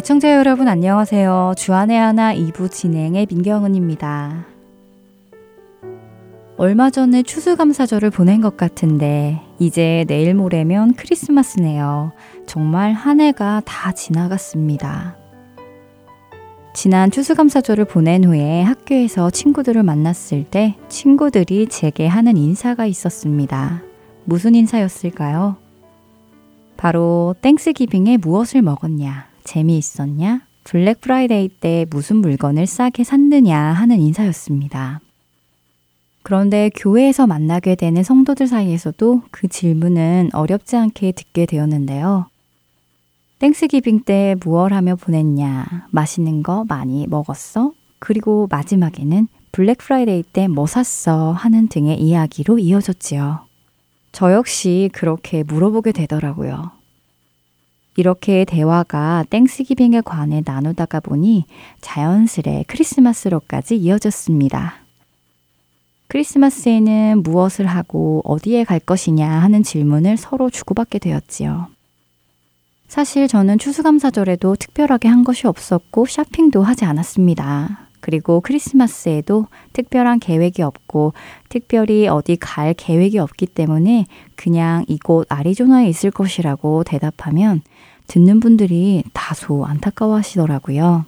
애청자 여러분 안녕하세요. 주안의 하나 2부 진행의 민경은입니다. 얼마 전에 추수감사절을 보낸 것 같은데 이제 내일 모레면 크리스마스네요. 정말 한 해가 다 지나갔습니다. 지난 추수감사절을 보낸 후에 학교에서 친구들을 만났을 때 친구들이 제게 하는 인사가 있었습니다. 무슨 인사였을까요? 바로 Thanksgiving에 무엇을 먹었냐, 재미있었냐, Black Friday 때 무슨 물건을 싸게 샀느냐 하는 인사였습니다. 그런데 교회에서 만나게 되는 성도들 사이에서도 그 질문은 어렵지 않게 듣게 되었는데요. Thanksgiving 때 무얼 하며 보냈냐? 맛있는 거 많이 먹었어? 그리고 마지막에는 Black Friday 때 뭐 샀어? 하는 등의 이야기로 이어졌지요. 저 역시 그렇게 물어보게 되더라고요. 이렇게 대화가 땡스기빙에 관해 나누다가 보니 자연스레 크리스마스로까지 이어졌습니다. 크리스마스에는 무엇을 하고 어디에 갈 것이냐 하는 질문을 서로 주고받게 되었지요. 사실 저는 추수감사절에도 특별하게 한 것이 없었고 쇼핑도 하지 않았습니다. 그리고 크리스마스에도 특별한 계획이 없고 특별히 어디 갈 계획이 없기 때문에 그냥 이곳 아리조나에 있을 것이라고 대답하면 듣는 분들이 다소 안타까워 하시더라고요.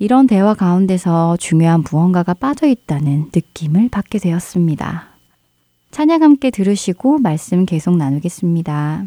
이런 대화 가운데서 중요한 무언가가 빠져 있다는 느낌을 받게 되었습니다. 찬양 함께 들으시고 말씀 계속 나누겠습니다.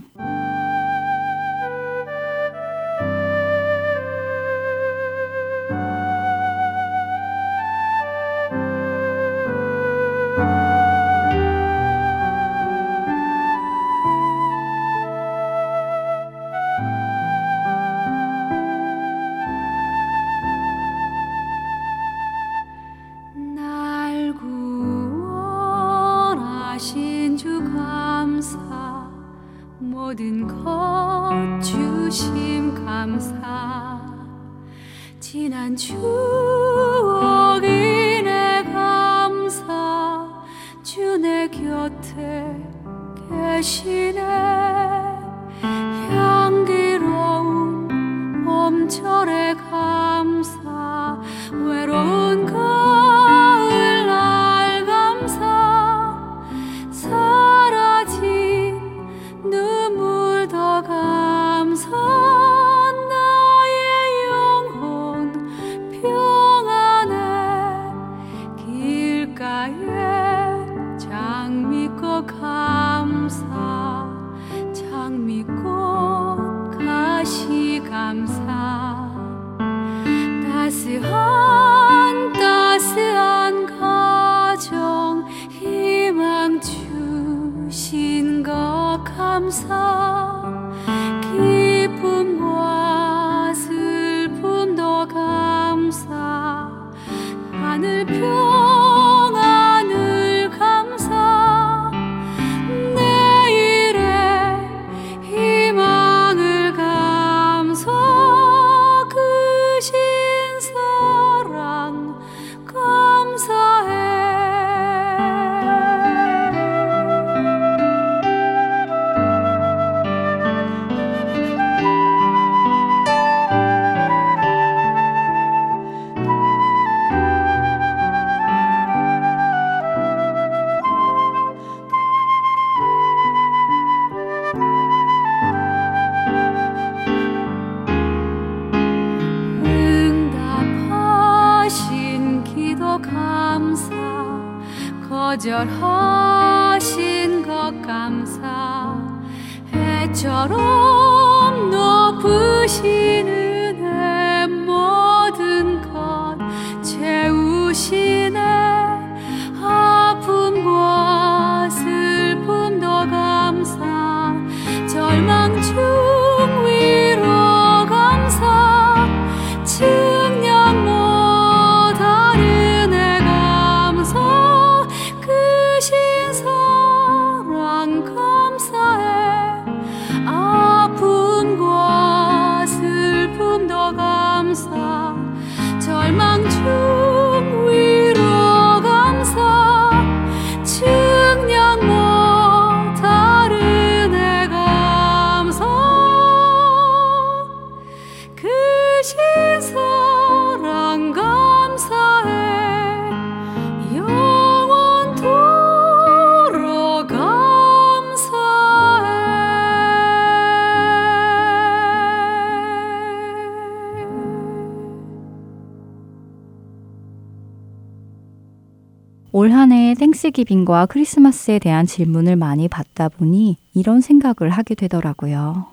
올 한 해 땡스기빙과 크리스마스에 대한 질문을 많이 받다 보니 이런 생각을 하게 되더라고요.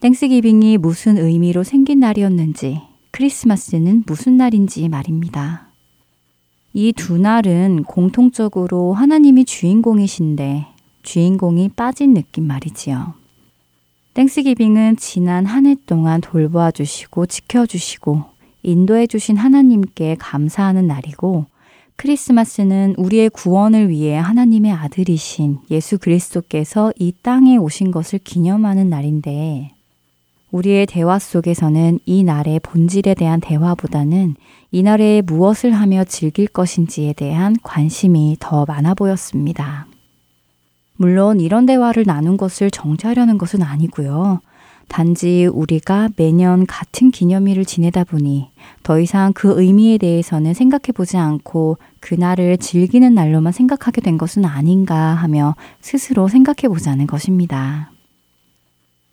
땡스기빙이 무슨 의미로 생긴 날이었는지, 크리스마스는 무슨 날인지 말입니다. 이 두 날은 공통적으로 하나님이 주인공이신데 주인공이 빠진 느낌 말이지요. 땡스기빙은 지난 한 해 동안 돌보아 주시고 지켜 주시고 인도해 주신 하나님께 감사하는 날이고 크리스마스는 우리의 구원을 위해 하나님의 아들이신 예수 그리스도께서 이 땅에 오신 것을 기념하는 날인데 우리의 대화 속에서는 이 날의 본질에 대한 대화보다는 이 날에 무엇을 하며 즐길 것인지에 대한 관심이 더 많아 보였습니다. 물론 이런 대화를 나눈 것을 정죄하려는 것은 아니고요. 단지 우리가 매년 같은 기념일을 지내다 보니 더 이상 그 의미에 대해서는 생각해 보지 않고 그날을 즐기는 날로만 생각하게 된 것은 아닌가 하며 스스로 생각해 보자는 것입니다.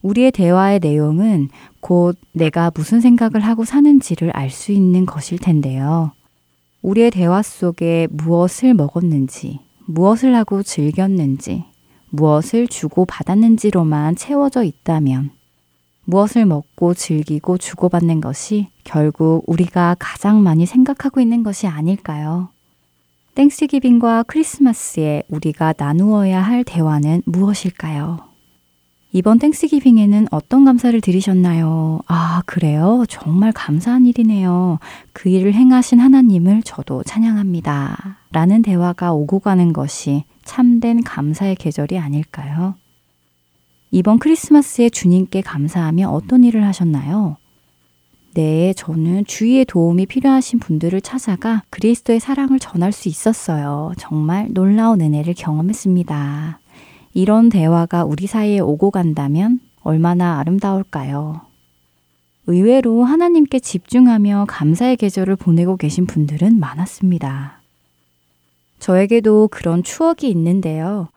우리의 대화의 내용은 곧 내가 무슨 생각을 하고 사는지를 알 수 있는 것일 텐데요. 우리의 대화 속에 무엇을 먹었는지, 무엇을 하고 즐겼는지, 무엇을 주고 받았는지로만 채워져 있다면 무엇을 먹고 즐기고 주고받는 것이 결국 우리가 가장 많이 생각하고 있는 것이 아닐까요? 땡스기빙과 크리스마스에 우리가 나누어야 할 대화는 무엇일까요? 이번 땡스기빙에는 어떤 감사를 드리셨나요? 아, 그래요? 정말 감사한 일이네요. 그 일을 행하신 하나님을 저도 찬양합니다. 라는 대화가 오고 가는 것이 참된 감사의 계절이 아닐까요? 이번 크리스마스에 주님께 감사하며 어떤 일을 하셨나요? 네, 저는 주위의 도움이 필요하신 분들을 찾아가 그리스도의 사랑을 전할 수 있었어요. 정말 놀라운 은혜를 경험했습니다. 이런 대화가 우리 사이에 오고 간다면 얼마나 아름다울까요? 의외로 하나님께 집중하며 감사의 계절을 보내고 계신 분들은 많았습니다. 저에게도 그런 추억이 있는데요.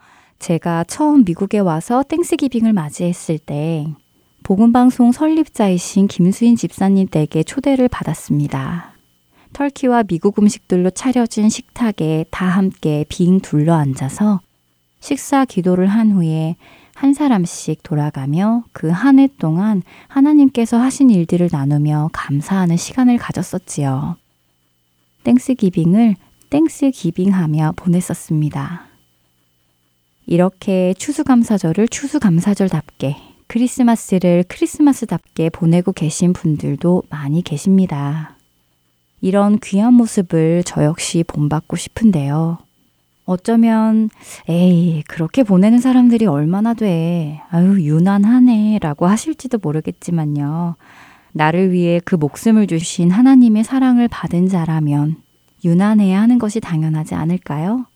제가 처음 미국에 와서 Thanksgiving을 맞이했을 때 복음방송 설립자이신 김수인 집사님 댁에 초대를 받았습니다. turkey와 미국 음식들로 차려진 식탁에 다 함께 빙 둘러 앉아서 식사 기도를 한 후에 한 사람씩 돌아가며 그 한 해 동안 하나님께서 하신 일들을 나누며 감사하는 시간을 가졌었지요. Thanksgiving을 Thanksgiving하며 보냈었습니다. 이렇게 추수감사절을 추수감사절답게 크리스마스를 크리스마스답게 보내고 계신 분들도 많이 계십니다. 이런 귀한 모습을 저 역시 본받고 싶은데요. 어쩌면, 에이, 그렇게 보내는 사람들이 얼마나 돼. 아유, 유난하네. 라고 하실지도 모르겠지만요. 나를 위해 그 목숨을 주신 하나님의 사랑을 받은 자라면 유난해야 하는 것이 당연하지 않을까요?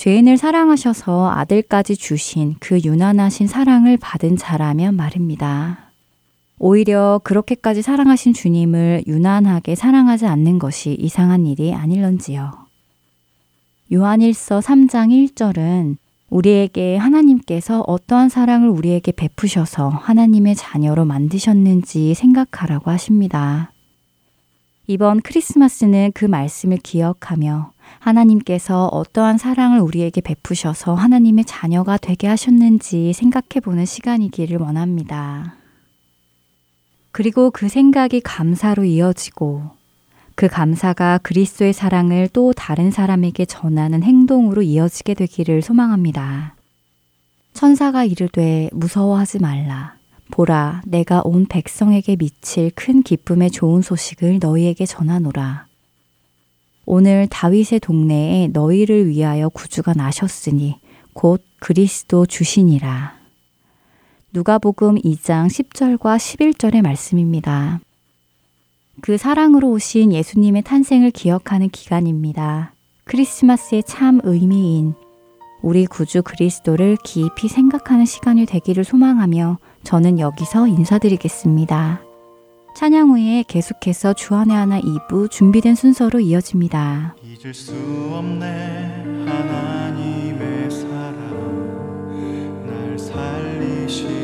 죄인을 사랑하셔서 아들까지 주신 그 유난하신 사랑을 받은 자라면 말입니다. 오히려 그렇게까지 사랑하신 주님을 유난하게 사랑하지 않는 것이 이상한 일이 아닐런지요. 요한일서 3장 1절은 우리에게 하나님께서 어떠한 사랑을 우리에게 베푸셔서 하나님의 자녀로 만드셨는지 생각하라고 하십니다. 이번 크리스마스는 그 말씀을 기억하며 하나님께서 어떠한 사랑을 우리에게 베푸셔서 하나님의 자녀가 되게 하셨는지 생각해 보는 시간이기를 원합니다. 그리고 그 생각이 감사로 이어지고 그 감사가 그리스도의 사랑을 또 다른 사람에게 전하는 행동으로 이어지게 되기를 소망합니다. 천사가 이르되 무서워하지 말라. 보라, 내가 온 백성에게 미칠 큰 기쁨의 좋은 소식을 너희에게 전하노라. 오늘 다윗의 동네에 너희를 위하여 구주가 나셨으니 곧 그리스도 주시니라. 누가복음 2장 10절과 11절의 말씀입니다. 그 사랑으로 오신 예수님의 탄생을 기억하는 기간입니다. 크리스마스의 참 의미인 우리 구주 그리스도를 깊이 생각하는 시간이 되기를 소망하며 저는 여기서 인사드리겠습니다. 찬양 후에 계속해서 주안의 하나 2부 준비된 순서로 이어집니다. 잊을 수 없네 하나님의 사랑 날 살리시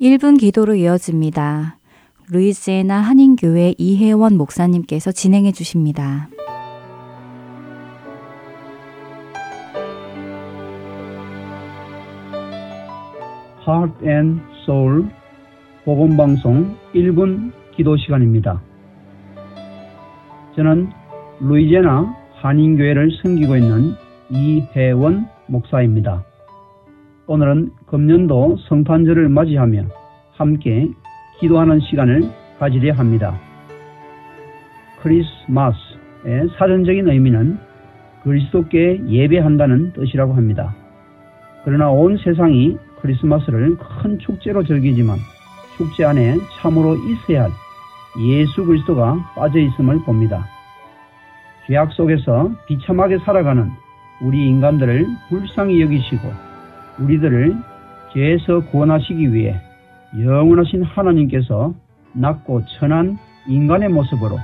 1분 기도로 이어집니다. 루이지애나 한인교회 이혜원 목사님께서 진행해 주십니다. Heart and Soul 복음방송 1분 기도 시간입니다. 저는 루이제나 한인교회를 섬기고 있는 이혜원 목사입니다. 오늘은 금년도 성탄절을 맞이하며 함께 기도하는 시간을 가지려 합니다. 크리스마스의 사전적인 의미는 그리스도께 예배한다는 뜻이라고 합니다. 그러나 온 세상이 크리스마스를 큰 축제로 즐기지만 축제 안에 참으로 있어야 할 예수 그리스도가 빠져 있음을 봅니다. 죄악 속에서 비참하게 살아가는 우리 인간들을 불쌍히 여기시고 우리들을 죄에서 구원하시기 위해 영원하신 하나님께서 낮고 천한 인간의 모습으로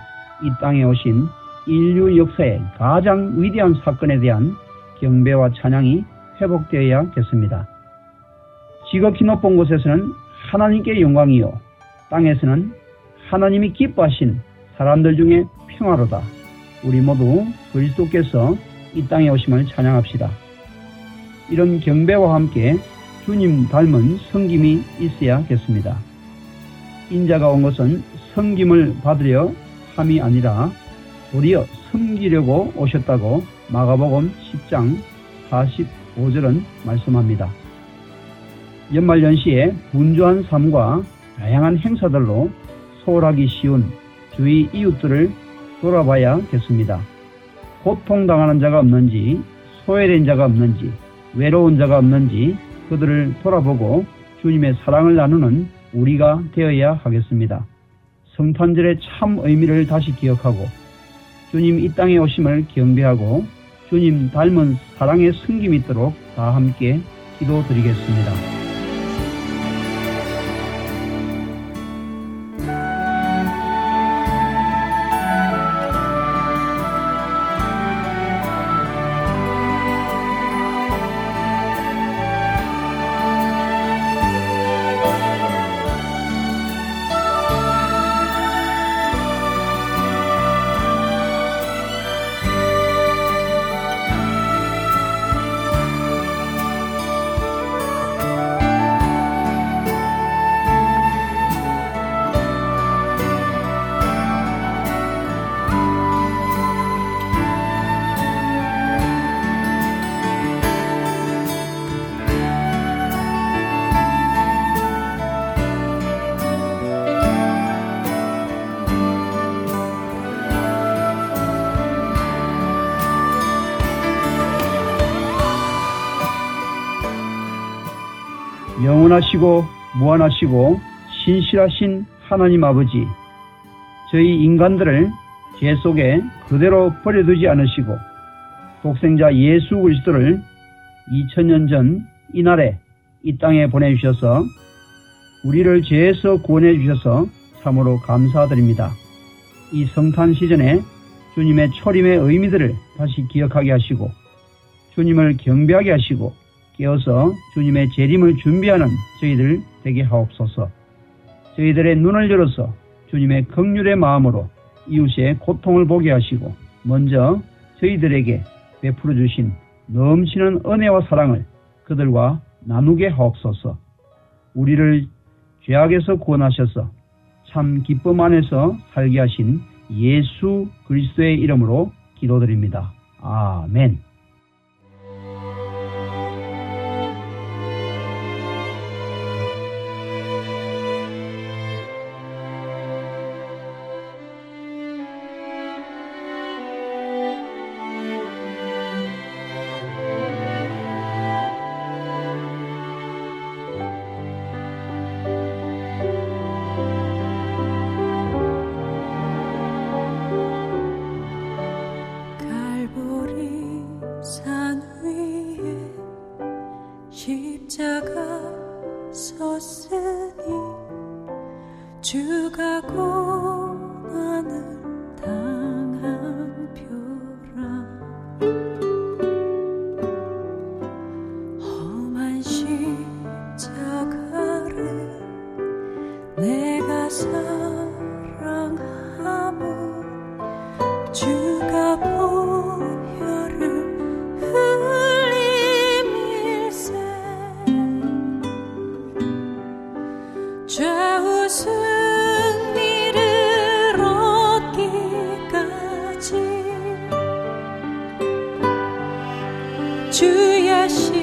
이 땅에 오신 인류 역사의 가장 위대한 사건에 대한 경배와 찬양이 회복되어야겠습니다. 지극히 높은 곳에서는 하나님께 영광이요 땅에서는 하나님이 기뻐하신 사람들 중에 평화로다. 우리 모두 그리스도께서 이 땅에 오심을 찬양합시다. 이런 경배와 함께 주님 닮은 성김이 있어야겠습니다. 인자가 온 것은 성김을 받으려 함이 아니라 도리어 섬기려고 오셨다고 마가복음 10장 45절은 말씀합니다. 연말연시에 분주한 삶과 다양한 행사들로 소홀하기 쉬운 주위 이웃들을 돌아봐야겠습니다. 고통당하는 자가 없는지 소외된 자가 없는지 외로운 자가 없는지 그들을 돌아보고 주님의 사랑을 나누는 우리가 되어야 하겠습니다. 성탄절의 참 의미를 다시 기억하고 주님 이 땅에 오심을 경배하고 주님 닮은 사랑의 승김이 있도록 다 함께 기도드리겠습니다. 무한하시고 신실하신 하나님 아버지, 저희 인간들을 죄 속에 그대로 버려두지 않으시고 독생자 예수 그리스도를 2000년 전 이날에 이 땅에 보내주셔서 우리를 죄에서 구원해 주셔서 참으로 감사드립니다. 이 성탄 시즌에 주님의 초림의 의미들을 다시 기억하게 하시고 주님을 경배하게 하시고 깨어서 주님의 재림을 준비하는 저희들 되게 하옵소서. 저희들의 눈을 열어서 주님의 극률의 마음으로 이웃의 고통을 보게 하시고 먼저 저희들에게 베풀어 주신 넘치는 은혜와 사랑을 그들과 나누게 하옵소서. 우리를 죄악에서 구원하셔서 참 기쁨 안에서 살게 하신 예수 그리스도의 이름으로 기도드립니다. 아멘. 주의 시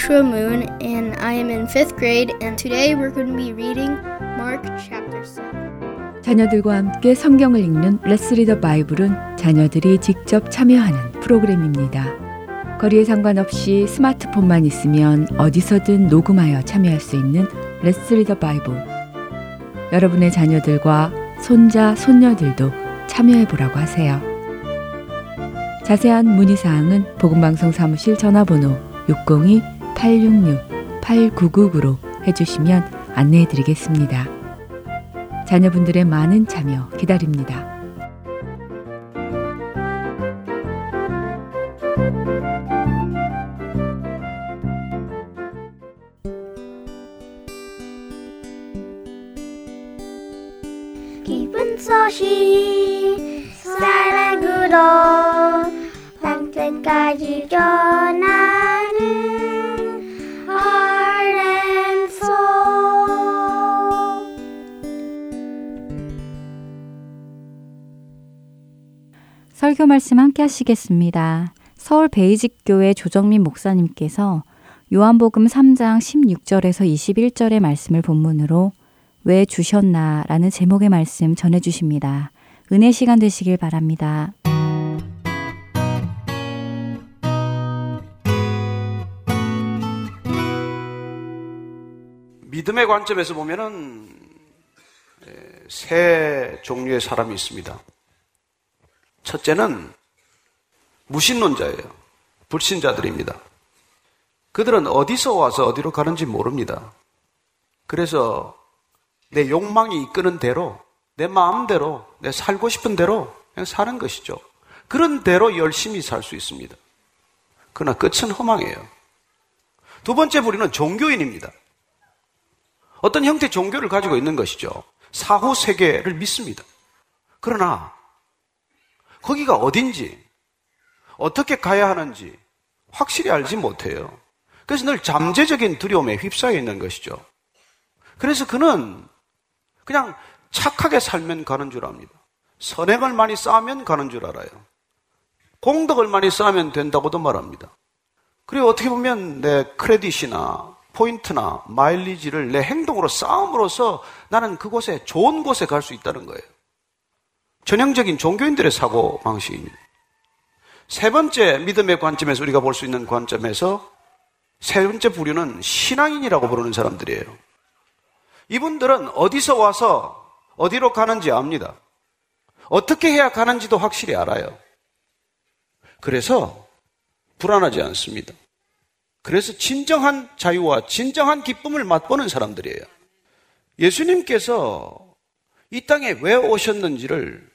Joshua Moon and I am in fifth grade and today we're going to be reading Mark chapter 7. 자녀들과 함께 성경을 읽는 Let's Read the Bible은 자녀들이 직접 참여하는 프로그램입니다. 거리에 상관없이 스마트폰만 있으면 어디서든 녹음하여 참여할 수 있는 Let's Read the Bible. 여러분의 자녀들과 손자, 손녀들도 참여해 보라고 하세요. 자세한 문의 사항은 복음방송 사무실 전화번호 602-866-8999로 해주시면 안내해 드리겠습니다. 자녀분들의 많은 참여 기다립니다. 기쁜 소식 사랑으로 땅끝까지 전 설교 말씀 함께 하시겠습니다. 서울 베이직교회 조정민 목사님께서 요한복음 3장 16절에서 21절의 말씀을 본문으로 왜 주셨나 라는 제목의 말씀 전해 주십니다. 은혜 시간 되시길 바랍니다. 믿음의 관점에서 보면은 세 종류의 사람이 있습니다. 첫째는 무신론자예요. 불신자들입니다. 그들은 어디서 와서 어디로 가는지 모릅니다. 그래서 내 욕망이 이끄는 대로, 내 마음대로, 내 살고 싶은 대로 그냥 사는 것이죠. 그런 대로 열심히 살 수 있습니다. 그러나 끝은 허망이에요. 두 번째 부류는 종교인입니다. 어떤 형태 의 종교를 가지고 있는 것이죠. 사후 세계를 믿습니다. 그러나 거기가 어딘지 어떻게 가야 하는지 확실히 알지 못해요. 그래서 늘 잠재적인 두려움에 휩싸여 있는 것이죠. 그래서 그는 그냥 착하게 살면 가는 줄 압니다. 선행을 많이 쌓으면 가는 줄 알아요. 공덕을 많이 쌓으면 된다고도 말합니다. 그리고 어떻게 보면 내 크레딧이나 포인트나 마일리지를 내 행동으로 쌓음으로써 나는 그곳에 좋은 곳에 갈 수 있다는 거예요. 전형적인 종교인들의 사고 방식입니다. 세 번째 믿음의 관점에서 우리가 볼 수 있는 관점에서 세 번째 부류는 신앙인이라고 부르는 사람들이에요. 이분들은 어디서 와서 어디로 가는지 압니다. 어떻게 해야 가는지도 확실히 알아요. 그래서 불안하지 않습니다. 그래서 진정한 자유와 진정한 기쁨을 맛보는 사람들이에요. 예수님께서 이 땅에 왜 오셨는지를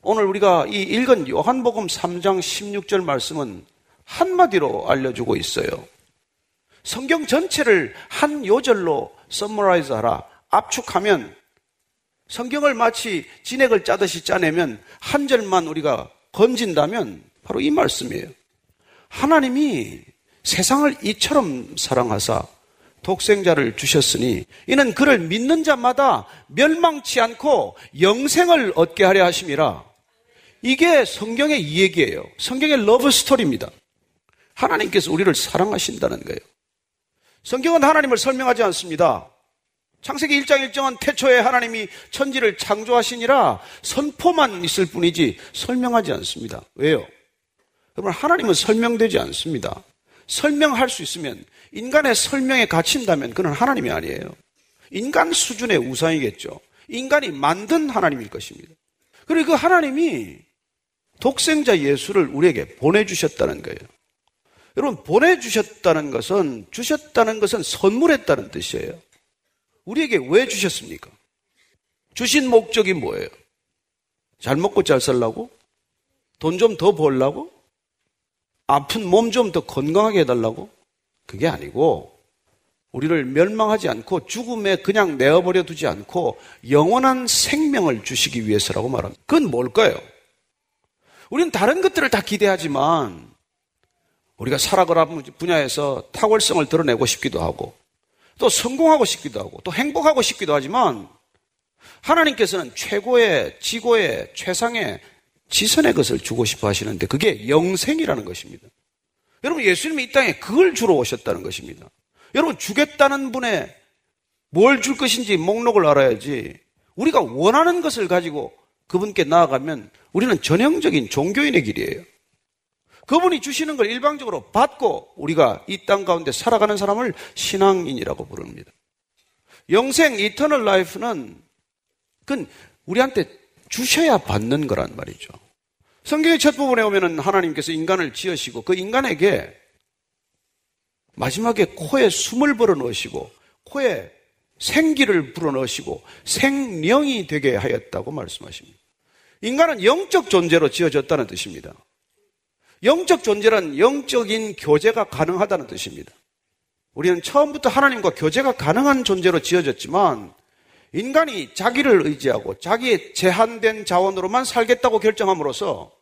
오늘 우리가 이 읽은 요한복음 3장 16절 말씀은 한마디로 알려주고 있어요. 성경 전체를 한 요절로 summarize 하라. 압축하면 성경을 마치 진액을 짜듯이 짜내면 한 절만 우리가 건진다면 바로 이 말씀이에요. 하나님이 세상을 이처럼 사랑하사 독생자를 주셨으니 이는 그를 믿는 자마다 멸망치 않고 영생을 얻게 하려 하심이라. 이게 성경의 이 얘기예요. 성경의 love story입니다. 하나님께서 우리를 사랑하신다는 거예요. 성경은 하나님을 설명하지 않습니다. 창세기 1장 1절은 태초에 하나님이 천지를 창조하시니라 선포만 있을 뿐이지 설명하지 않습니다. 왜요? 여러분, 하나님은 설명되지 않습니다. 설명할 수 있으면 인간의 설명에 갇힌다면 그는 하나님이 아니에요. 인간 수준의 우상이겠죠. 인간이 만든 하나님일 것입니다. 그리고 그 하나님이 독생자 예수를 우리에게 보내주셨다는 거예요. 여러분, 보내주셨다는 것은, 주셨다는 것은 선물했다는 뜻이에요. 우리에게 왜 주셨습니까? 주신 목적이 뭐예요? 잘 먹고 잘 살라고? 돈 좀 더 벌라고? 아픈 몸 좀 더 건강하게 해달라고? 그게 아니고, 우리를 멸망하지 않고 죽음에 그냥 내어버려 두지 않고 영원한 생명을 주시기 위해서라고 말합니다. 그건 뭘까요? 우리는 다른 것들을 다 기대하지만 우리가 살아가는 분야에서 탁월성을 드러내고 싶기도 하고 또 성공하고 싶기도 하고 또 행복하고 싶기도 하지만 하나님께서는 최고의 지고의 최상의 지선의 것을 주고 싶어 하시는데 그게 영생이라는 것입니다. 여러분 예수님이 이 땅에 그걸 주러 오셨다는 것입니다. 여러분 주겠다는 분의 뭘 줄 것인지 목록을 알아야지 우리가 원하는 것을 가지고 그분께 나아가면 우리는 전형적인 종교인의 길이에요. 그분이 주시는 걸 일방적으로 받고 우리가 이 땅 가운데 살아가는 사람을 신앙인이라고 부릅니다. 영생, eternal life는 그건 우리한테 주셔야 받는 거란 말이죠. 성경의 첫 부분에 오면은 하나님께서 인간을 지으시고 그 인간에게 마지막에 코에 숨을 불어 넣으시고 코에 생기를 불어 넣으시고 생령이 되게 하였다고 말씀하십니다. 인간은 영적 존재로 지어졌다는 뜻입니다. 영적 존재란 영적인 교제가 가능하다는 뜻입니다. 우리는 처음부터 하나님과 교제가 가능한 존재로 지어졌지만 인간이 자기를 의지하고 자기의 제한된 자원으로만 살겠다고 결정함으로써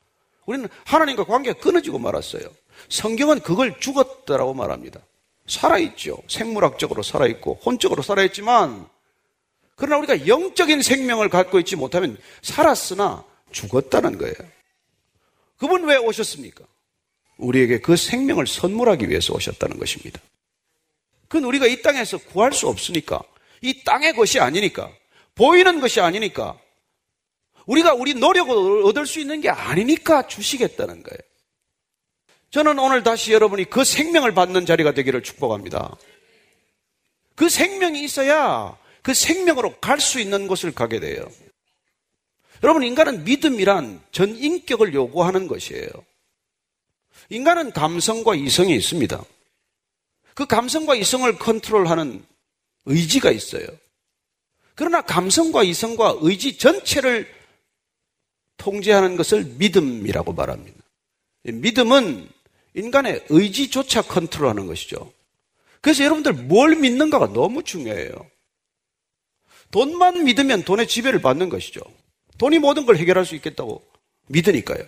우리는 하나님과 관계가 끊어지고 말았어요. 성경은 그걸 죽었다라고 말합니다. 살아있죠. 생물학적으로 살아있고 혼적으로 살아있지만 그러나 우리가 영적인 생명을 갖고 있지 못하면 살았으나 죽었다는 거예요. 그분 왜 오셨습니까? 우리에게 그 생명을 선물하기 위해서 오셨다는 것입니다. 그건 우리가 이 땅에서 구할 수 없으니까, 이 땅의 것이 아니니까, 보이는 것이 아니니까, 우리가 우리 노력을 얻을 수 있는 게 아니니까 주시겠다는 거예요. 저는 오늘 다시 여러분이 그 생명을 받는 자리가 되기를 축복합니다. 그 생명이 있어야 그 생명으로 갈 수 있는 곳을 가게 돼요. 여러분, 인간은 믿음이란 전 인격을 요구하는 것이에요. 인간은 감성과 이성이 있습니다. 그 감성과 이성을 컨트롤하는 의지가 있어요. 그러나 감성과 이성과 의지 전체를 통제하는 것을 믿음이라고 말합니다. 믿음은 인간의 의지조차 컨트롤하는 것이죠. 그래서 여러분들 뭘 믿는가가 너무 중요해요. 돈만 믿으면 돈의 지배를 받는 것이죠. 돈이 모든 걸 해결할 수 있겠다고 믿으니까요.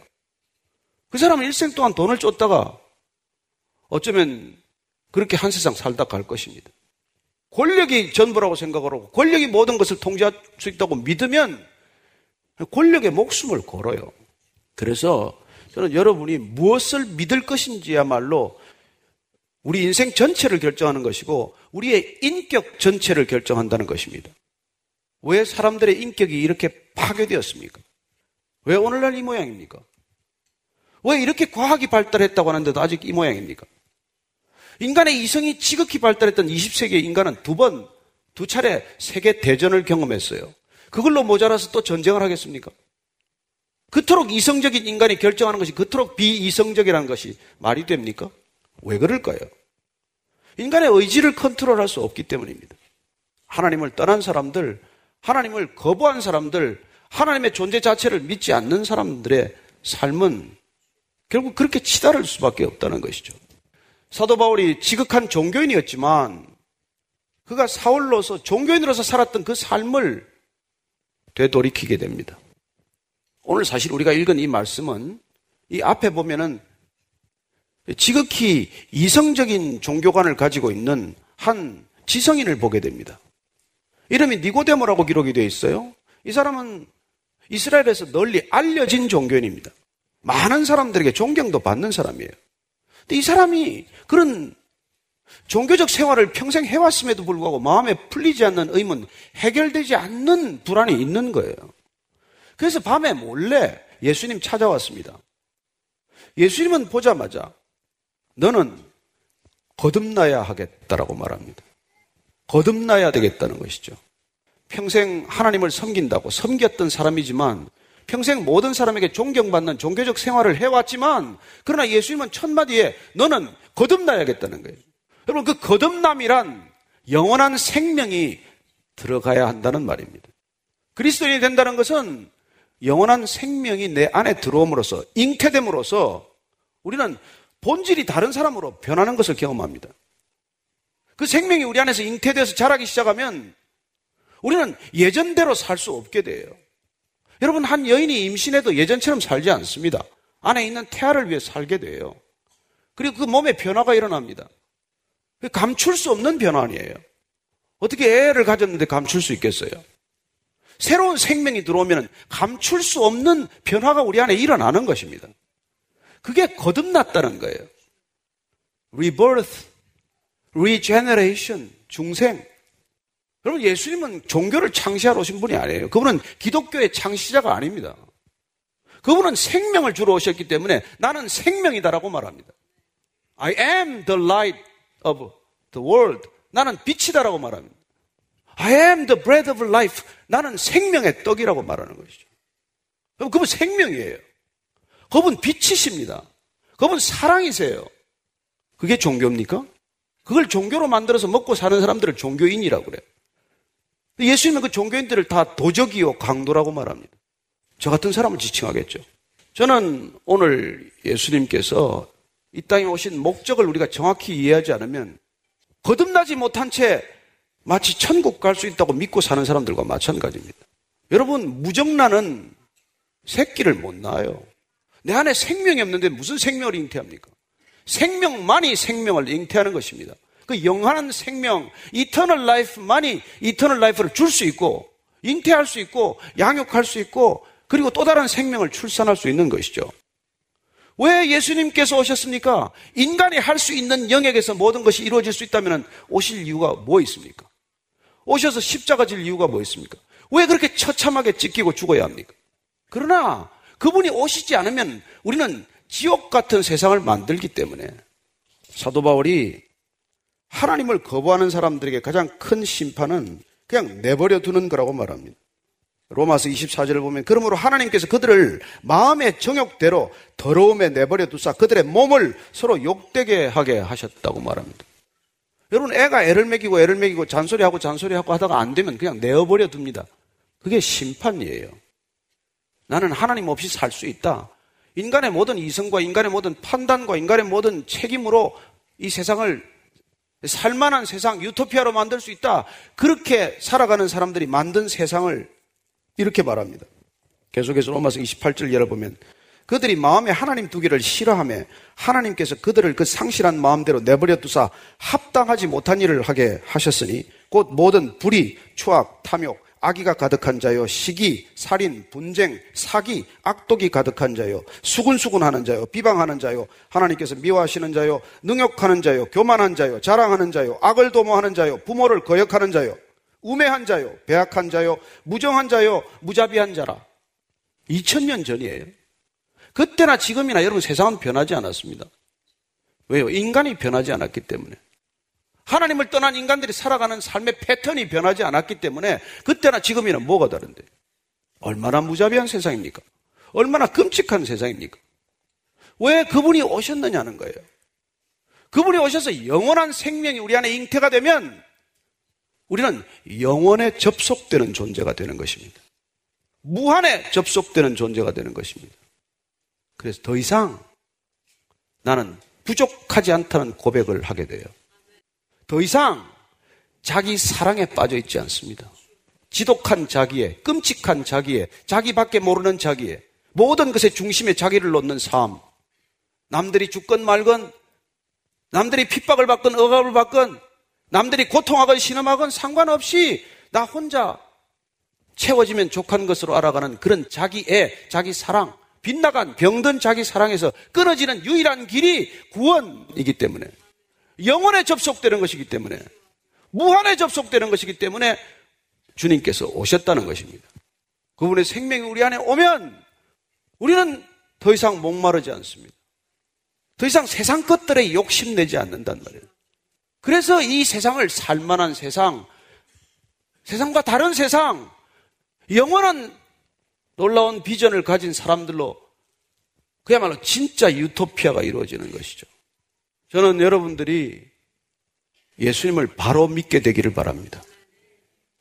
그 사람은 일생 동안 돈을 쫓다가 어쩌면 그렇게 한 세상 살다 갈 것입니다. 권력이 전부라고 생각하고 권력이 모든 것을 통제할 수 있다고 믿으면 권력의 목숨을 걸어요. 그래서 저는 여러분이 무엇을 믿을 것인지야말로 우리 인생 전체를 결정하는 것이고 우리의 인격 전체를 결정한다는 것입니다. 왜 사람들의 인격이 이렇게 파괴되었습니까? 왜 오늘날 이 모양입니까? 왜 이렇게 과학이 발달했다고 하는데도 아직 이 모양입니까? 인간의 이성이 지극히 발달했던 20세기의 인간은 두 번, 두 차례 세계 대전을 경험했어요. 그걸로 모자라서 또 전쟁을 하겠습니까? 그토록 이성적인 인간이 결정하는 것이 그토록 비이성적이라는 것이 말이 됩니까? 왜 그럴까요? 인간의 의지를 컨트롤할 수 없기 때문입니다. 하나님을 떠난 사람들, 하나님을 거부한 사람들, 하나님의 존재 자체를 믿지 않는 사람들의 삶은 결국 그렇게 치달을 수밖에 없다는 것이죠. 사도 바울이 지극한 종교인이었지만 그가 사울로서 종교인으로서 살았던 그 삶을 되돌이키게 됩니다. 오늘 사실 우리가 읽은 이 말씀은 이 앞에 보면은 지극히 이성적인 종교관을 가지고 있는 한 지성인을 보게 됩니다. 이름이 니고데모라고 기록이 되어 있어요. 이 사람은 이스라엘에서 널리 알려진 종교인입니다. 많은 사람들에게 존경도 받는 사람이에요. 근데 이 사람이 그런 종교적 생활을 평생 해왔음에도 불구하고 마음에 풀리지 않는 의문, 해결되지 않는 불안이 있는 거예요. 그래서 밤에 몰래 예수님 찾아왔습니다. 예수님은 보자마자 너는 거듭나야 하겠다라고 말합니다. 거듭나야 되겠다는 것이죠. 평생 하나님을 섬긴다고 섬겼던 사람이지만 평생 모든 사람에게 존경받는 종교적 생활을 해왔지만 그러나 예수님은 첫 마디에 너는 거듭나야겠다는 거예요. 여러분 그 거듭남이란 영원한 생명이 들어가야 한다는 말입니다. 그리스도인이 된다는 것은 영원한 생명이 내 안에 들어옴으로써 잉태됨으로써 우리는 본질이 다른 사람으로 변하는 것을 경험합니다. 그 생명이 우리 안에서 잉태돼서 자라기 시작하면 우리는 예전대로 살 수 없게 돼요. 여러분, 한 여인이 임신해도 예전처럼 살지 않습니다. 안에 있는 태아를 위해 살게 돼요. 그리고 그 몸에 변화가 일어납니다. 감출 수 없는 변화 아니에요. 어떻게 애를 가졌는데 감출 수 있겠어요? 새로운 생명이 들어오면 감출 수 없는 변화가 우리 안에 일어나는 것입니다. 그게 거듭났다는 거예요. rebirth, regeneration, 중생. 여러분, 예수님은 종교를 창시하러 오신 분이 아니에요. 그분은 기독교의 창시자가 아닙니다. 그분은 생명을 주러 오셨기 때문에 나는 생명이다라고 말합니다. I am the light of the world. 나는 빛이다라고 말합니다. I am the bread of life. 나는 생명의 떡이라고 말하는 것이죠. 그럼 그분 생명이에요. 그분 빛이십니다. 그분 사랑이세요. 그게 종교입니까? 그걸 종교로 만들어서 먹고 사는 사람들을 종교인이라고 그래요. 예수님은 그 종교인들을 다 도적이요, 강도라고 말합니다. 저 같은 사람을 지칭하겠죠. 저는 오늘 예수님께서 이 땅에 오신 목적을 우리가 정확히 이해하지 않으면 거듭나지 못한 채 마치 천국 갈 수 있다고 믿고 사는 사람들과 마찬가지입니다. 여러분, 무정란은 새끼를 못 낳아요. 내 안에 생명이 없는데 무슨 생명을 잉태합니까? 생명만이 생명을 잉태하는 것입니다. 그 영원한 생명, eternal life만이 eternal life를 줄 수 있고, 잉태할 수 있고, 양육할 수 있고, 그리고 또 다른 생명을 출산할 수 있는 것이죠. 왜 예수님께서 오셨습니까? 인간이 할 수 있는 영역에서 모든 것이 이루어질 수 있다면 오실 이유가 뭐 있습니까? 오셔서 십자가 질 이유가 뭐 있습니까? 왜 그렇게 처참하게 찢기고 죽어야 합니까? 그러나 그분이 오시지 않으면 우리는 지옥 같은 세상을 만들기 때문에 사도 바울이 하나님을 거부하는 사람들에게 가장 큰 심판은 그냥 내버려 두는 거라고 말합니다. 로마서 24절을 보면 그러므로 하나님께서 그들을 마음의 정욕대로 더러움에 내버려 두사 그들의 몸을 서로 욕되게 하게 하셨다고 말합니다. 여러분 애가 애를 먹이고 애를 먹이고 잔소리하고 잔소리하고 하다가 안 되면 그냥 내어버려 둡니다. 그게 심판이에요. 나는 하나님 없이 살 수 있다. 인간의 모든 이성과 인간의 모든 판단과 인간의 모든 책임으로 이 세상을 살만한 세상, 유토피아로 만들 수 있다. 그렇게 살아가는 사람들이 만든 세상을 이렇게 말합니다. 계속해서 로마서 28절 열어보면 그들이 마음에 하나님 두기를 싫어하며 하나님께서 그들을 그 상실한 마음대로 내버려 두사 합당하지 못한 일을 하게 하셨으니 곧 모든 불의, 추악, 탐욕, 악의가 가득한 자요, 시기, 살인, 분쟁, 사기, 악독이 가득한 자요, 수군수군하는 자요, 비방하는 자요, 하나님께서 미워하시는 자요, 능욕하는 자요, 교만한 자요, 자랑하는 자요, 악을 도모하는 자요, 부모를 거역하는 자요, 우매한 자요, 배악한 자요, 무정한 자요, 무자비한 자라. 2000년 전이에요. 그때나 지금이나 여러분 세상은 변하지 않았습니다. 왜요? 인간이 변하지 않았기 때문에. 하나님을 떠난 인간들이 살아가는 삶의 패턴이 변하지 않았기 때문에 그때나 지금이나 뭐가 다른데? 얼마나 무자비한 세상입니까? 얼마나 끔찍한 세상입니까? 왜 그분이 오셨느냐는 거예요. 그분이 오셔서 영원한 생명이 우리 안에 잉태가 되면 우리는 영원에 접속되는 존재가 되는 것입니다. 무한에 접속되는 존재가 되는 것입니다. 그래서 더 이상 나는 부족하지 않다는 고백을 하게 돼요. 더 이상 자기 사랑에 빠져 있지 않습니다. 지독한 자기의, 끔찍한 자기의, 자기밖에 모르는 자기의, 모든 것의 중심에 자기를 놓는 삶. 남들이 죽건 말건, 남들이 핍박을 받건 억압을 받건, 남들이 고통하건 신음하건 상관없이 나 혼자 채워지면 족한 것으로 알아가는 그런 자기의, 자기 사랑, 빗나간 병든 자기 사랑에서 끊어지는 유일한 길이 구원이기 때문에 영원에 접속되는 것이기 때문에 무한에 접속되는 것이기 때문에 주님께서 오셨다는 것입니다. 그분의 생명이 우리 안에 오면 우리는 더 이상 목마르지 않습니다. 더 이상 세상 것들에 욕심내지 않는단 말이에요. 그래서 이 세상을 살만한 세상, 세상과 다른 세상, 영원한 놀라운 비전을 가진 사람들로 그야말로 진짜 유토피아가 이루어지는 것이죠. 저는 여러분들이 예수님을 바로 믿게 되기를 바랍니다.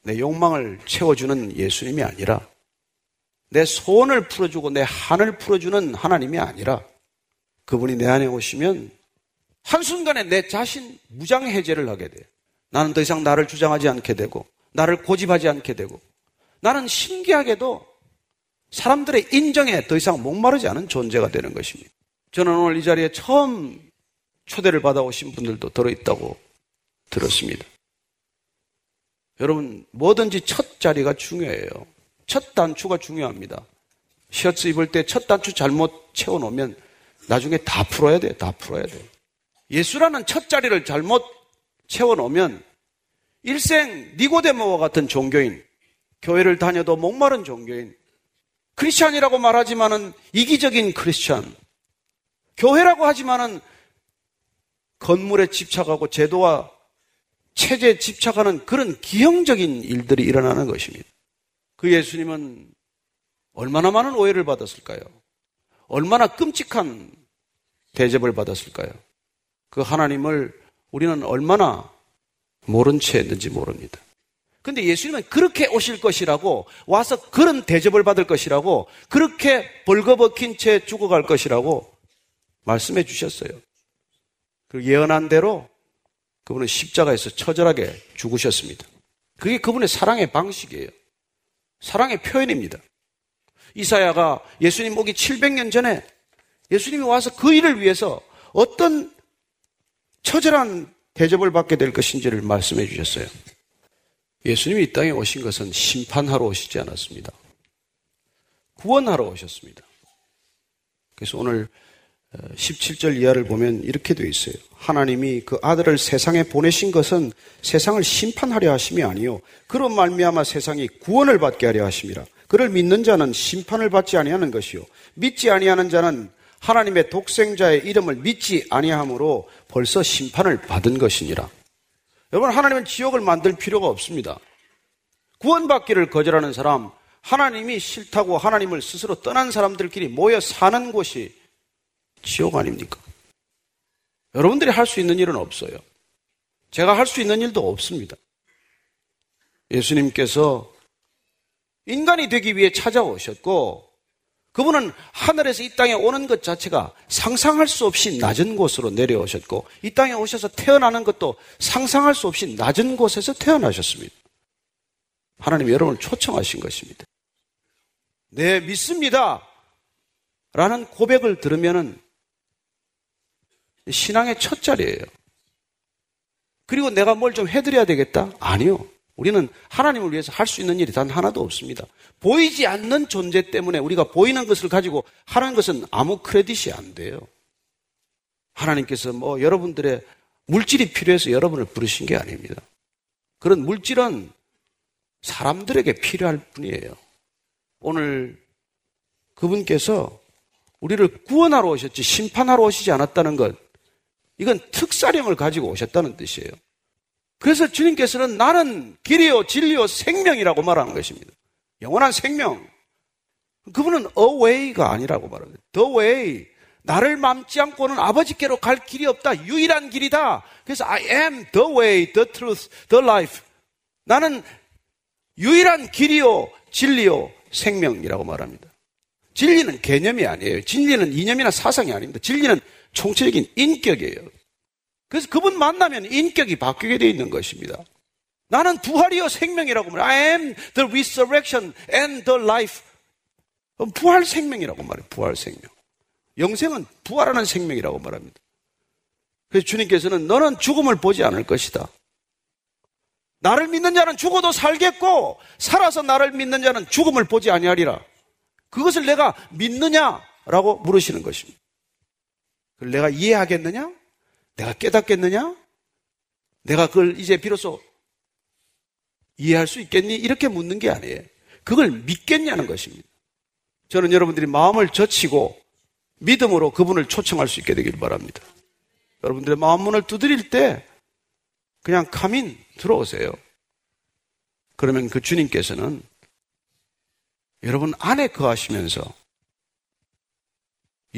내 욕망을 채워주는 예수님이 아니라 내 소원을 풀어주고 내 한을 풀어주는 하나님이 아니라 그분이 내 안에 오시면 한순간에 내 자신 무장해제를 하게 돼요. 나는 더 이상 나를 주장하지 않게 되고 나를 고집하지 않게 되고 나는 신기하게도 사람들의 인정에 더 이상 목마르지 않은 존재가 되는 것입니다. 저는 오늘 이 자리에 처음 초대를 받아오신 분들도 들어있다고 들었습니다. 여러분, 뭐든지 첫 자리가 중요해요. 첫 단추가 중요합니다. 셔츠 입을 때 첫 단추 잘못 채워놓으면 나중에 다 풀어야 돼요. 다 풀어야 돼요. 예수라는 첫 자리를 잘못 채워놓으면 일생 니고데모와 같은 종교인, 교회를 다녀도 목마른 종교인, 크리스찬이라고 말하지만은 이기적인 크리스찬, 교회라고 하지만은 건물에 집착하고 제도와 체제에 집착하는 그런 기형적인 일들이 일어나는 것입니다. 그 예수님은 얼마나 많은 오해를 받았을까요? 얼마나 끔찍한 대접을 받았을까요? 그 하나님을 우리는 얼마나 모른 채 했는지 모릅니다. 근데 예수님은 그렇게 오실 것이라고 와서 그런 대접을 받을 것이라고 그렇게 벌거벗긴 채 죽어갈 것이라고 말씀해 주셨어요. 그 예언한 대로 그분은 십자가에서 처절하게 죽으셨습니다. 그게 그분의 사랑의 방식이에요. 사랑의 표현입니다. 이사야가 예수님 오기 700년 전에 예수님이 와서 그 일을 위해서 어떤 처절한 대접을 받게 될 것인지를 말씀해 주셨어요. 예수님이 이 땅에 오신 것은 심판하러 오시지 않았습니다. 구원하러 오셨습니다. 그래서 오늘 17절 어, 이하를 보면 이렇게 되어 있어요. 하나님이 그 아들을 세상에 보내신 것은 세상을 심판하려 하심이 아니요 그런 말미암아 세상이 구원을 받게 하려 하심이라. 그를 믿는 자는 심판을 받지 아니하는 것이요 믿지 아니하는 자는 하나님의 독생자의 이름을 믿지 아니함으로 벌써 심판을 받은 것이니라. 여러분 하나님은 지옥을 만들 필요가 없습니다. 구원받기를 거절하는 사람, 하나님이 싫다고 하나님을 스스로 떠난 사람들끼리 모여 사는 곳이 지옥 아닙니까? 여러분들이 할 수 있는 일은 없어요. 제가 할 수 있는 일도 없습니다. 예수님께서 인간이 되기 위해 찾아오셨고, 그분은 하늘에서 이 땅에 오는 것 자체가 상상할 수 없이 낮은 곳으로 내려오셨고, 이 땅에 오셔서 태어나는 것도 상상할 수 없이 낮은 곳에서 태어나셨습니다. 하나님 여러분을 초청하신 것입니다. 네, 믿습니다. 라는 고백을 들으면은 신앙의 첫 자리예요. 그리고 내가 뭘 좀 해드려야 되겠다? 아니요. 우리는 하나님을 위해서 할 수 있는 일이 단 하나도 없습니다. 보이지 않는 존재 때문에 우리가 보이는 것을 가지고 하는 것은 아무 크레딧이 안 돼요. 하나님께서 뭐 여러분들의 물질이 필요해서 여러분을 부르신 게 아닙니다. 그런 물질은 사람들에게 필요할 뿐이에요. 오늘 그분께서 우리를 구원하러 오셨지 심판하러 오시지 않았다는 것 이건 특사령을 가지고 오셨다는 뜻이에요. 그래서 주님께서는 나는 길이요, 진리요, 생명이라고 말하는 것입니다. 영원한 생명. 그분은 away가 아니라고 말합니다. the way. 나를 맘지 않고는 아버지께로 갈 길이 없다. 유일한 길이다. 그래서 I am the way, the truth, the life. 나는 유일한 길이요, 진리요, 생명이라고 말합니다. 진리는 개념이 아니에요. 진리는 이념이나 사상이 아닙니다. 진리는 총체적인 인격이에요. 그래서 그분 만나면 인격이 바뀌게 되어 있는 것입니다. 나는 부활이요 생명이라고 말해요. I am the resurrection and the life. 부활 생명이라고 말해요. 부활 생명. 영생은 부활하는 생명이라고 말합니다. 그래서 주님께서는 너는 죽음을 보지 않을 것이다. 나를 믿는 자는 죽어도 살겠고 살아서 나를 믿는 자는 죽음을 보지 아니하리라. 그것을 내가 믿느냐라고 물으시는 것입니다. 그걸 내가 이해하겠느냐? 내가 깨닫겠느냐? 내가 그걸 이제 비로소 이해할 수 있겠니? 이렇게 묻는 게 아니에요. 그걸 믿겠냐는 것입니다. 저는 여러분들이 마음을 젖히고 믿음으로 그분을 초청할 수 있게 되길 바랍니다. 여러분들의 마음 문을 두드릴 때 그냥 카민 들어오세요. 그러면 그 주님께서는 여러분 안에 거하시면서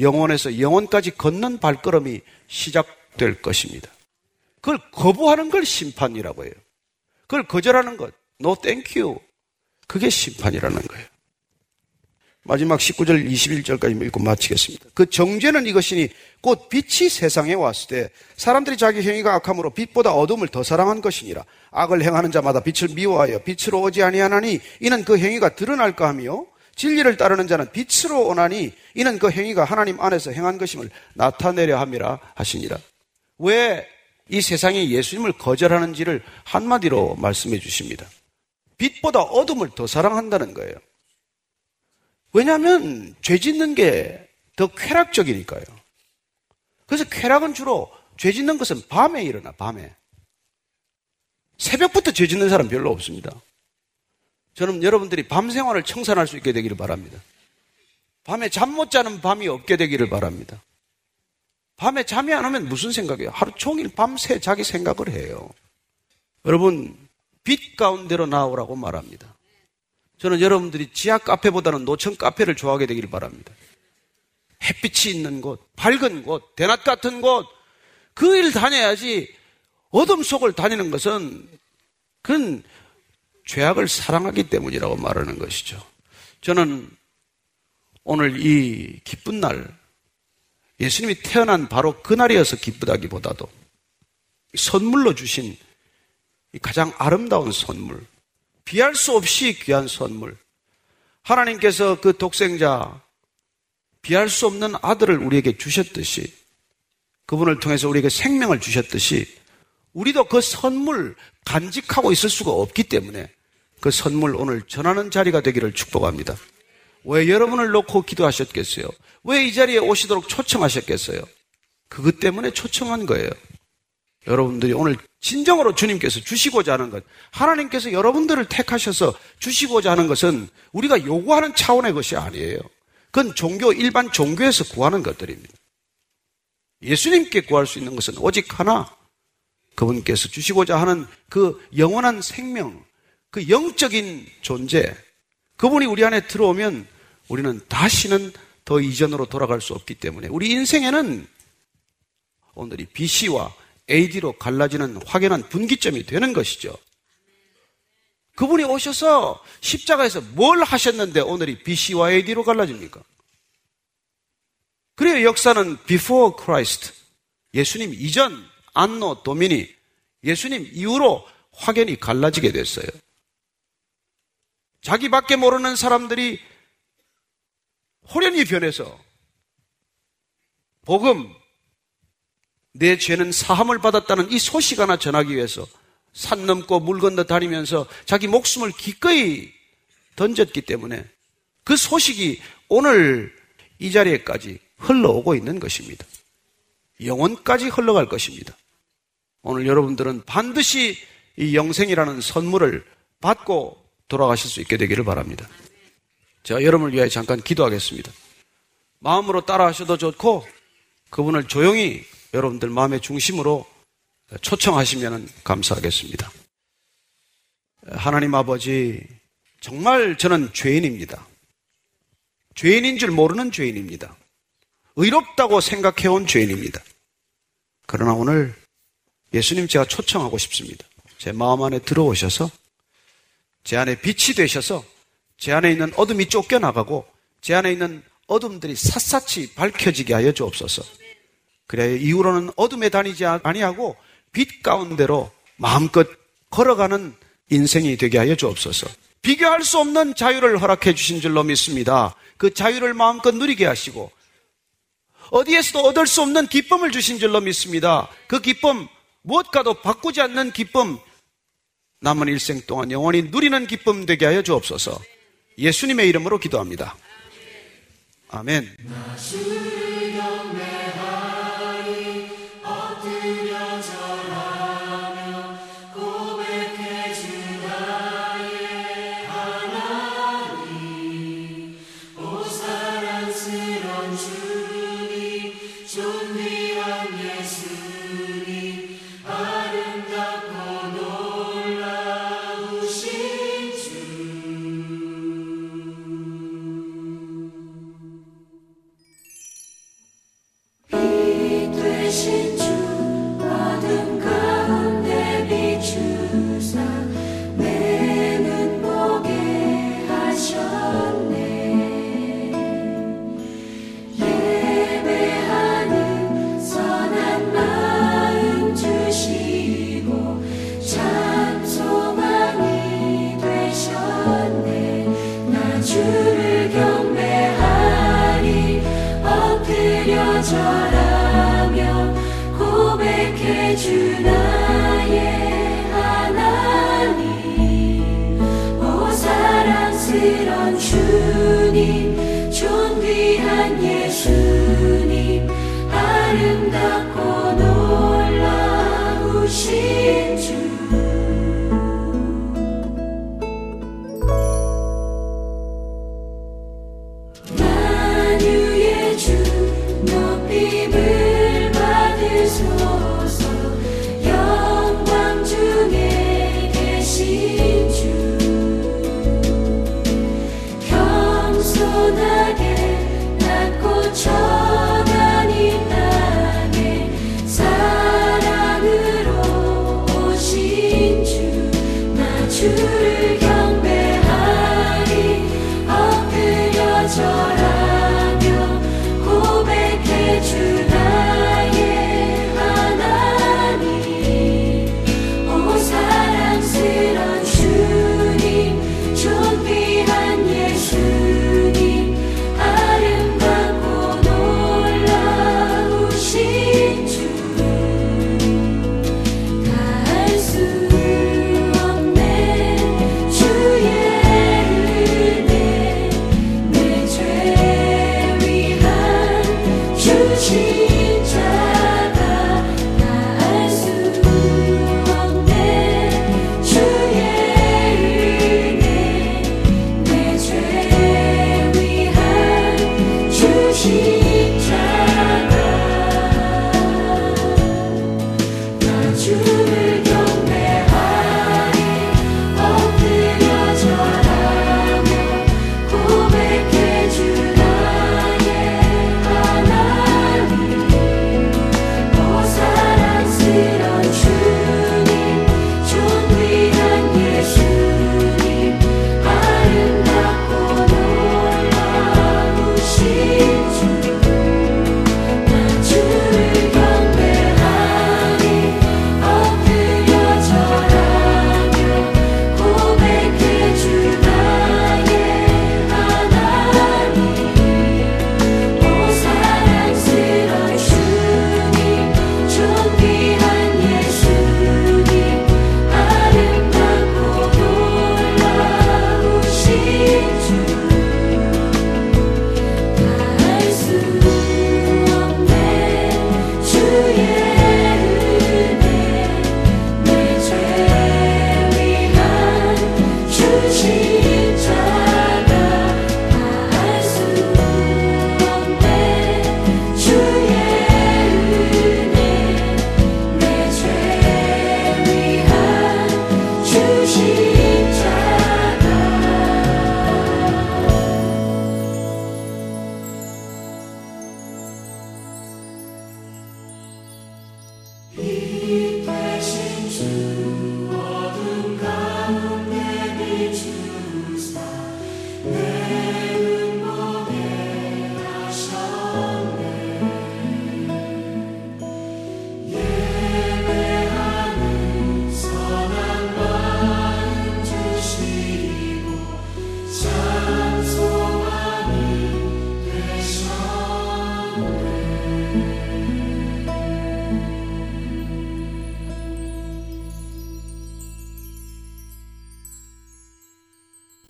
영원에서 영원까지 걷는 발걸음이 시작될 것입니다. 그걸 거부하는 걸 심판이라고 해요. 그걸 거절하는 것, no thank you. 그게 심판이라는 거예요. 마지막 19절 21절까지 읽고 마치겠습니다. 그 정죄는 이것이니 곧 빛이 세상에 왔을 때 사람들이 자기 행위가 악함으로 빛보다 어둠을 더 사랑한 것이니라. 악을 행하는 자마다 빛을 미워하여 빛으로 오지 아니하나니 이는 그 행위가 드러날까 하며 진리를 따르는 자는 빛으로 오나니 이는 그 행위가 하나님 안에서 행한 것임을 나타내려 함이라 하시니라. 왜 이 세상에 예수님을 거절하는지를 한마디로 말씀해 주십니다. 빛보다 어둠을 더 사랑한다는 거예요. 왜냐하면 죄 짓는 게 더 쾌락적이니까요. 그래서 쾌락은 주로 죄 짓는 것은 밤에 일어나, 밤에. 새벽부터 죄 짓는 사람 별로 없습니다. 저는 여러분들이 밤 생활을 청산할 수 있게 되기를 바랍니다. 밤에 잠 못 자는 밤이 없게 되기를 바랍니다. 밤에 잠이 안 오면 무슨 생각이에요? 하루 종일 밤새 자기 생각을 해요. 여러분, 빛 가운데로 나오라고 말합니다. 저는 여러분들이 지하 카페보다는 노천 카페를 좋아하게 되기를 바랍니다. 햇빛이 있는 곳, 밝은 곳, 대낮 같은 곳, 그 일 다녀야지 어둠 속을 다니는 것은 그건 죄악을 사랑하기 때문이라고 말하는 것이죠. 저는 오늘 이 기쁜 날, 예수님이 태어난 바로 그날이어서 기쁘다기보다도 선물로 주신 가장 아름다운 선물, 비할 수 없이 귀한 선물, 하나님께서 그 독생자, 비할 수 없는 아들을 우리에게 주셨듯이 그분을 통해서 우리에게 생명을 주셨듯이 우리도 그 선물 간직하고 있을 수가 없기 때문에 그 선물 오늘 전하는 자리가 되기를 축복합니다. 왜 여러분을 놓고 기도하셨겠어요? 왜 이 자리에 오시도록 초청하셨겠어요? 그것 때문에 초청한 거예요. 여러분들이 오늘 진정으로 주님께서 주시고자 하는 것, 하나님께서 여러분들을 택하셔서 주시고자 하는 것은 우리가 요구하는 차원의 것이 아니에요. 그건 종교, 일반 종교에서 구하는 것들입니다. 예수님께 구할 수 있는 것은 오직 하나, 그분께서 주시고자 하는 그 영원한 생명, 그 영적인 존재, 그분이 우리 안에 들어오면 우리는 다시는 더 이전으로 돌아갈 수 없기 때문에 우리 인생에는 오늘이 BC와 AD로 갈라지는 확연한 분기점이 되는 것이죠. 그분이 오셔서 십자가에서 뭘 하셨는데 오늘이 BC와 AD로 갈라집니까? 그래요. 역사는 before Christ. 예수님 이전, 안노, 도미니. 예수님 이후로 확연히 갈라지게 됐어요. 자기밖에 모르는 사람들이 호련히 변해서 복음, 내 죄는 사함을 받았다는 이 소식 하나 전하기 위해서 산 넘고 물 건너 다니면서 자기 목숨을 기꺼이 던졌기 때문에 그 소식이 오늘 이 자리에까지 흘러오고 있는 것입니다. 영원까지 흘러갈 것입니다. 오늘 여러분들은 반드시 이 영생이라는 선물을 받고 돌아가실 수 있게 되기를 바랍니다. 제가 여러분을 위해 잠깐 기도하겠습니다. 마음으로 따라하셔도 좋고 그분을 조용히 여러분들 마음의 중심으로 초청하시면 감사하겠습니다. 하나님 아버지, 정말 저는 죄인입니다. 죄인인 줄 모르는 죄인입니다. 의롭다고 생각해온 죄인입니다. 그러나 오늘 예수님 제가 초청하고 싶습니다. 제 마음 안에 들어오셔서 제 안에 빛이 되셔서 제 안에 있는 어둠이 쫓겨나가고 제 안에 있는 어둠들이 샅샅이 밝혀지게 하여 주옵소서. 그래야 이후로는 어둠에 다니지 아니하고 빛 가운데로 마음껏 걸어가는 인생이 되게 하여 주옵소서. 비교할 수 없는 자유를 허락해 주신 줄로 믿습니다. 그 자유를 마음껏 누리게 하시고 어디에서도 얻을 수 없는 기쁨을 주신 줄로 믿습니다. 그 기쁨 무엇과도 바꾸지 않는 기쁨 남은 일생 동안 영원히 누리는 기쁨 되게 하여 주옵소서. 예수님의 이름으로 기도합니다. 아멘.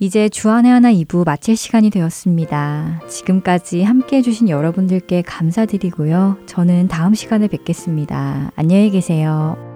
이제 주안의 하나 2부 마칠 시간이 되었습니다. 지금까지 함께 해주신 여러분들께 감사드리고요. 저는 다음 시간에 뵙겠습니다. 안녕히 계세요.